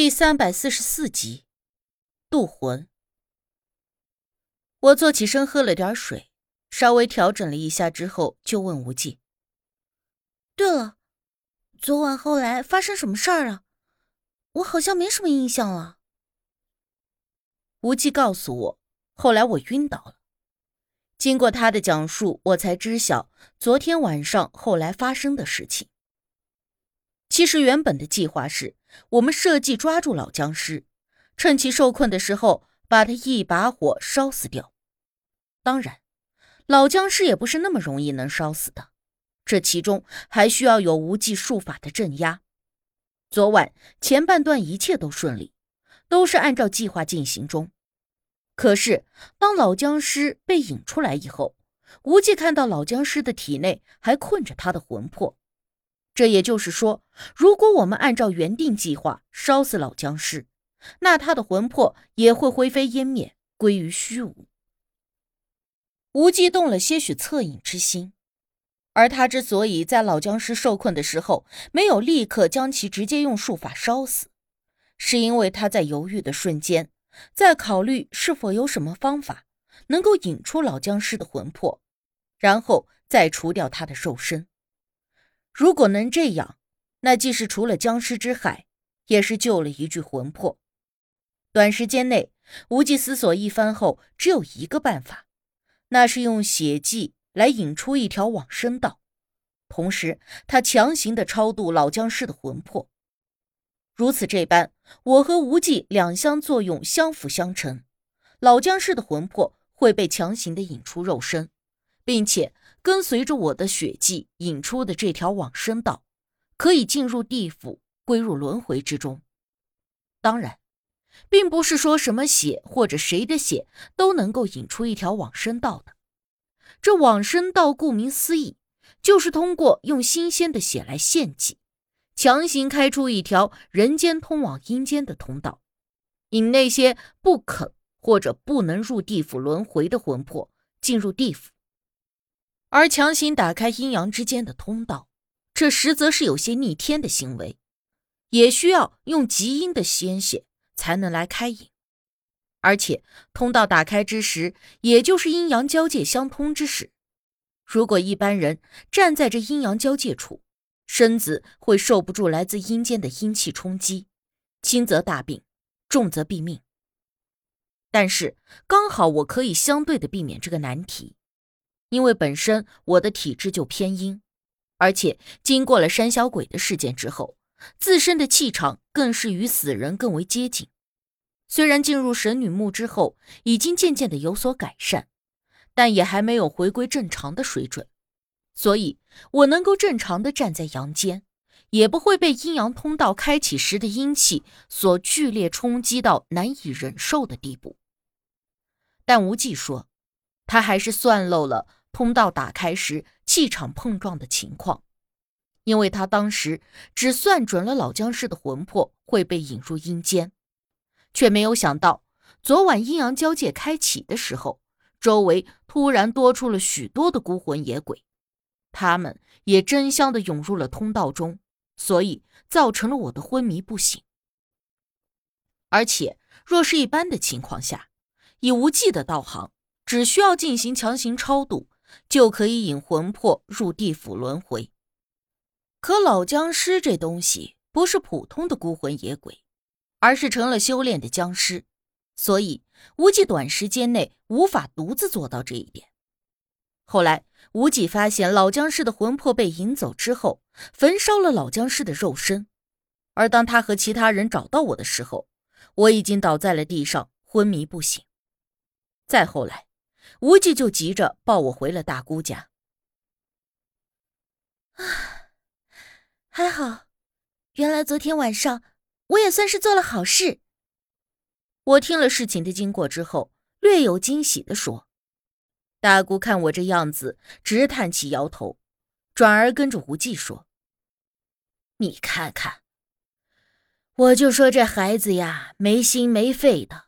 第三百四十四集，渡魂。我坐起身，喝了点水，稍微调整了一下之后，就问无忌：“对了，昨晚后来发生什么事儿了？我好像没什么印象了。”无忌告诉我，后来我晕倒了。经过他的讲述，我才知晓昨天晚上后来发生的事情。其实原本的计划是，我们设计抓住老僵尸，趁其受困的时候，把他一把火烧死掉。当然，老僵尸也不是那么容易能烧死的，这其中还需要有无忌术法的镇压。昨晚前半段一切都顺利，都是按照计划进行中。可是当老僵尸被引出来以后，无忌看到老僵尸的体内还困着他的魂魄。这也就是说，如果我们按照原定计划烧死老僵尸，那他的魂魄也会灰飞烟灭，归于虚无。无忌动了些许恻隐之心，而他之所以在老僵尸受困的时候没有立刻将其直接用术法烧死，是因为他在犹豫的瞬间，在考虑是否有什么方法能够引出老僵尸的魂魄，然后再除掉他的肉身。如果能这样，那既是除了僵尸之害，也是救了一具魂魄。短时间内，无忌思索一番后，只有一个办法，那是用血迹来引出一条往生道，同时他强行的超度老僵尸的魂魄。如此这般，我和无忌两相作用，相辅相成，老僵尸的魂魄会被强行的引出肉身，并且。跟随着我的血迹引出的这条往生道，可以进入地府，归入轮回之中。当然，并不是说什么血或者谁的血都能够引出一条往生道的。这往生道顾名思义，就是通过用新鲜的血来献祭，强行开出一条人间通往阴间的通道，引那些不肯或者不能入地府轮回的魂魄进入地府。而强行打开阴阳之间的通道，这实则是有些逆天的行为，也需要用极阴的鲜血才能来开引。而且通道打开之时，也就是阴阳交界相通之时。如果一般人站在这阴阳交界处，身子会受不住来自阴间的阴气冲击，轻则大病，重则毙命。但是刚好我可以相对的避免这个难题。因为本身我的体质就偏阴，而且经过了山小鬼的事件之后，自身的气场更是与死人更为接近。虽然进入神女墓之后已经渐渐的有所改善，但也还没有回归正常的水准。所以，我能够正常的站在阳间，也不会被阴阳通道开启时的阴气所剧烈冲击到难以忍受的地步。但无忌说，他还是算漏了。通道打开时气场碰撞的情况，因为他当时只算准了老僵尸的魂魄会被引入阴间，却没有想到昨晚阴阳交界开启的时候，周围突然多出了许多的孤魂野鬼，他们也争相的涌入了通道中，所以造成了我的昏迷不醒。而且若是一般的情况下，以无忌的道行，只需要进行强行超度。就可以引魂魄入地府轮回。可老僵尸这东西不是普通的孤魂野鬼，而是成了修炼的僵尸，所以无忌短时间内无法独自做到这一点。后来，无忌发现老僵尸的魂魄被引走之后，焚烧了老僵尸的肉身。而当他和其他人找到我的时候，我已经倒在了地上，昏迷不醒。再后来。无忌就急着抱我回了大姑家。啊，还好，原来昨天晚上我也算是做了好事。我听了事情的经过之后，略有惊喜的说：“大姑看我这样子，直叹气摇头，转而跟着无忌说：‘你看看，我就说这孩子呀，没心没肺的，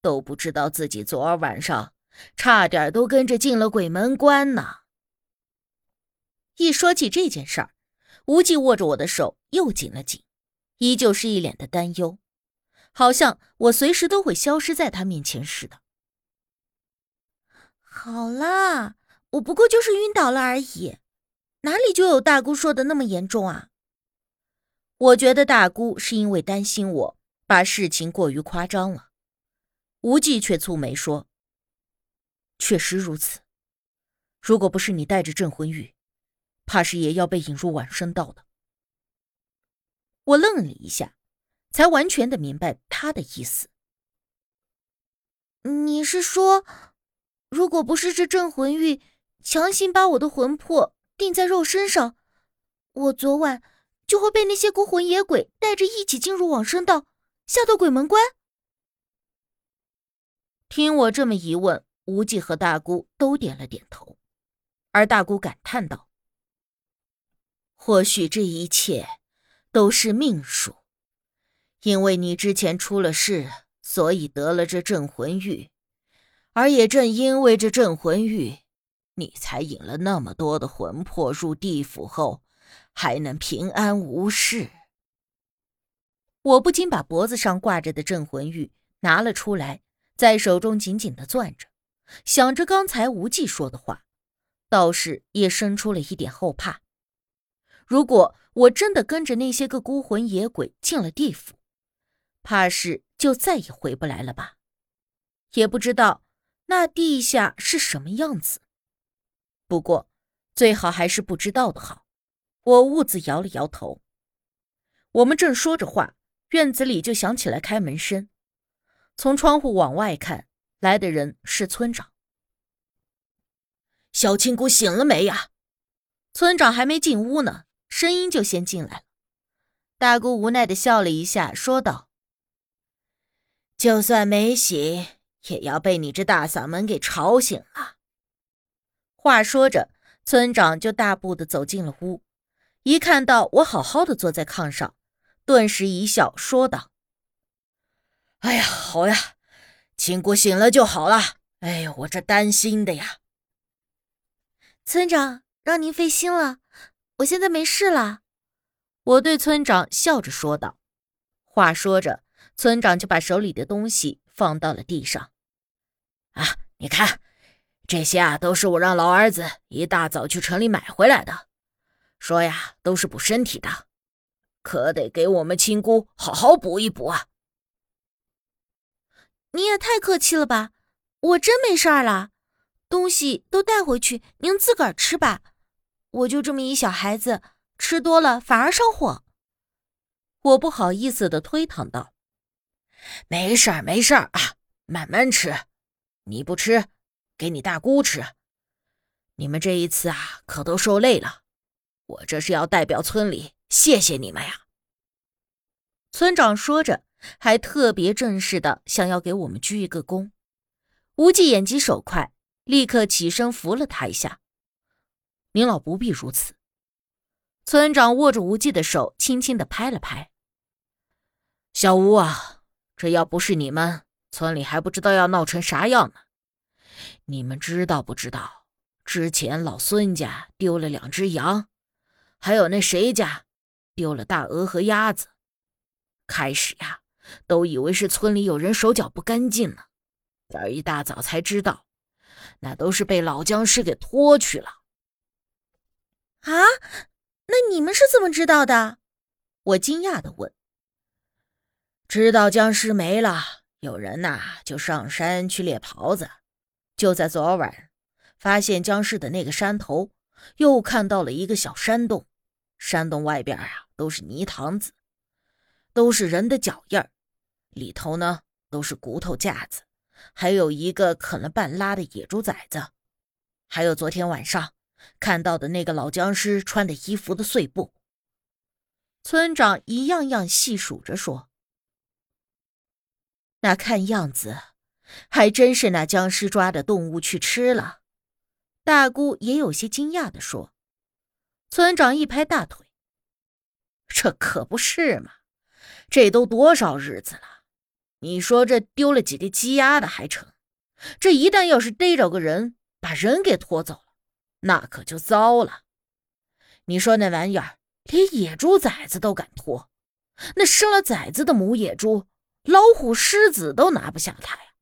都不知道自己昨儿晚上。’”差点都跟着进了鬼门关呢。一说起这件事儿，无忌握着我的手又紧了紧，依旧是一脸的担忧。好像我随时都会消失在他面前似的。好啦，我不过就是晕倒了而已，哪里就有大姑说的那么严重啊？我觉得大姑是因为担心我，把事情过于夸张了。无忌却蹙眉说：“确实如此，如果不是你带着镇魂玉，怕是也要被引入晚生道的。”我愣了一下，才完全的明白他的意思。你是说？如果不是这镇魂玉强行把我的魂魄定在肉身上，我昨晚就会被那些孤魂野鬼带着一起进入往生道，下到鬼门关。听我这么一问，无忌和大姑都点了点头，而大姑感叹道：“或许这一切都是命数，因为你之前出了事，所以得了这镇魂玉。”而也正因为这镇魂玉，你才引了那么多的魂魄入地府后，还能平安无事。我不禁把脖子上挂着的镇魂玉拿了出来，在手中紧紧的攥着，想着刚才无忌说的话，倒是也生出了一点后怕。如果我真的跟着那些个孤魂野鬼进了地府，怕是就再也回不来了吧？也不知道。那地下是什么样子？不过最好还是不知道的好。我兀自摇了摇头。我们正说着话，院子里就响起来开门声。从窗户往外看，来的人是村长。小青姑醒了没呀？村长还没进屋呢，声音就先进来了。大姑无奈的笑了一下，说道：“就算没醒。”也要被你这大嗓门给吵醒了。话说着，村长就大步的走进了屋，一看到我好好的坐在炕上，顿时一笑，说道：“哎呀，好呀，亲姑醒了就好了。哎呦，我这担心的呀。”村长，让您费心了，我现在没事了。我对村长笑着说道。话说着，村长就把手里的东西放到了地上。啊，你看，这些啊都是我让老儿子一大早去城里买回来的，说呀都是补身体的，可得给我们亲姑好好补一补啊！你也太客气了吧，我真没事儿了，东西都带回去，您自个儿吃吧。我就这么一小孩子，吃多了反而上火。我不好意思的推搪道：“没事儿，没事儿啊，慢慢吃。”你不吃，给你大姑吃。你们这一次啊，可都受累了，我这是要代表村里谢谢你们呀。村长说着，还特别正式的想要给我们鞠一个躬。无忌眼疾手快，立刻起身扶了他一下。您老不必如此。村长握着无忌的手，轻轻的拍了拍。小吴啊，这要不是你们。村里还不知道要闹成啥样呢。你们知道不知道？之前老孙家丢了两只羊，还有那谁家丢了大鹅和鸭子。开始呀，都以为是村里有人手脚不干净呢。这儿一大早才知道，那都是被老僵尸给拖去了。啊？那你们是怎么知道的？我惊讶的问。知道僵尸没了。有人呐，就上山去猎狍子，就在昨晚，发现僵尸的那个山头，又看到了一个小山洞，山洞外边啊都是泥塘子，都是人的脚印儿，里头呢都是骨头架子，还有一个啃了半拉的野猪崽子，还有昨天晚上看到的那个老僵尸穿的衣服的碎布。村长一样样细数着说。那看样子，还真是那僵尸抓的动物去吃了。大姑也有些惊讶的说：“村长一拍大腿，这可不是嘛？这都多少日子了？你说这丢了几个鸡鸭的还成？这一旦要是逮着个人，把人给拖走了，那可就糟了。你说那玩意儿连野猪崽子都敢拖，那生了崽子的母野猪。”老虎、狮子都拿不下它呀！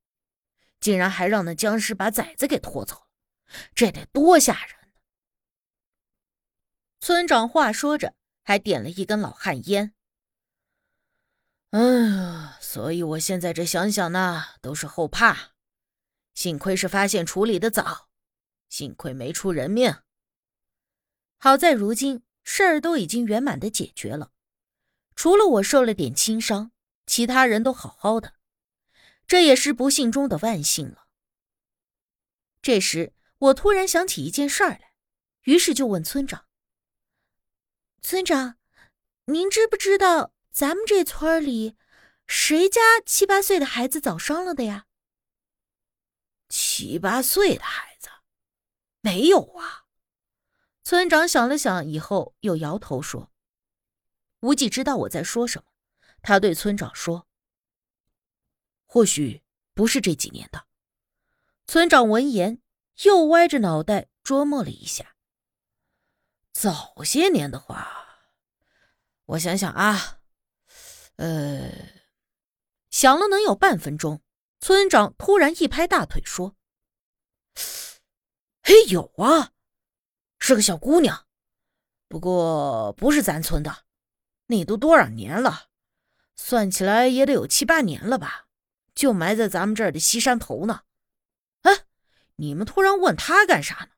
竟然还让那僵尸把崽子给拖走了，这得多吓人！村长话说着，还点了一根老旱烟。哎呀，所以我现在这想想呢，都是后怕。幸亏是发现处理的早，幸亏没出人命。好在如今事儿都已经圆满的解决了，除了我受了点轻伤，其他人都好好的，这也是不幸中的万幸了。这时，我突然想起一件事儿来，于是就问村长：“村长，您知不知道咱们这村里谁家七八岁的孩子早伤了的呀？”七八岁的孩子，没有啊。村长想了想，以后又摇头说：“无忌知道我在说什么，他对村长说：‘或许不是这几年的。’村长闻言又歪着脑袋琢磨了一下。早些年的话，我想想啊，呃，想了能有半分钟，村长突然一拍大腿说：‘嘿，有啊！’”是个小姑娘，不过不是咱村的。那都多少年了？算起来也得有七八年了吧？就埋在咱们这儿的西山头呢。哎，你们突然问她干啥呢？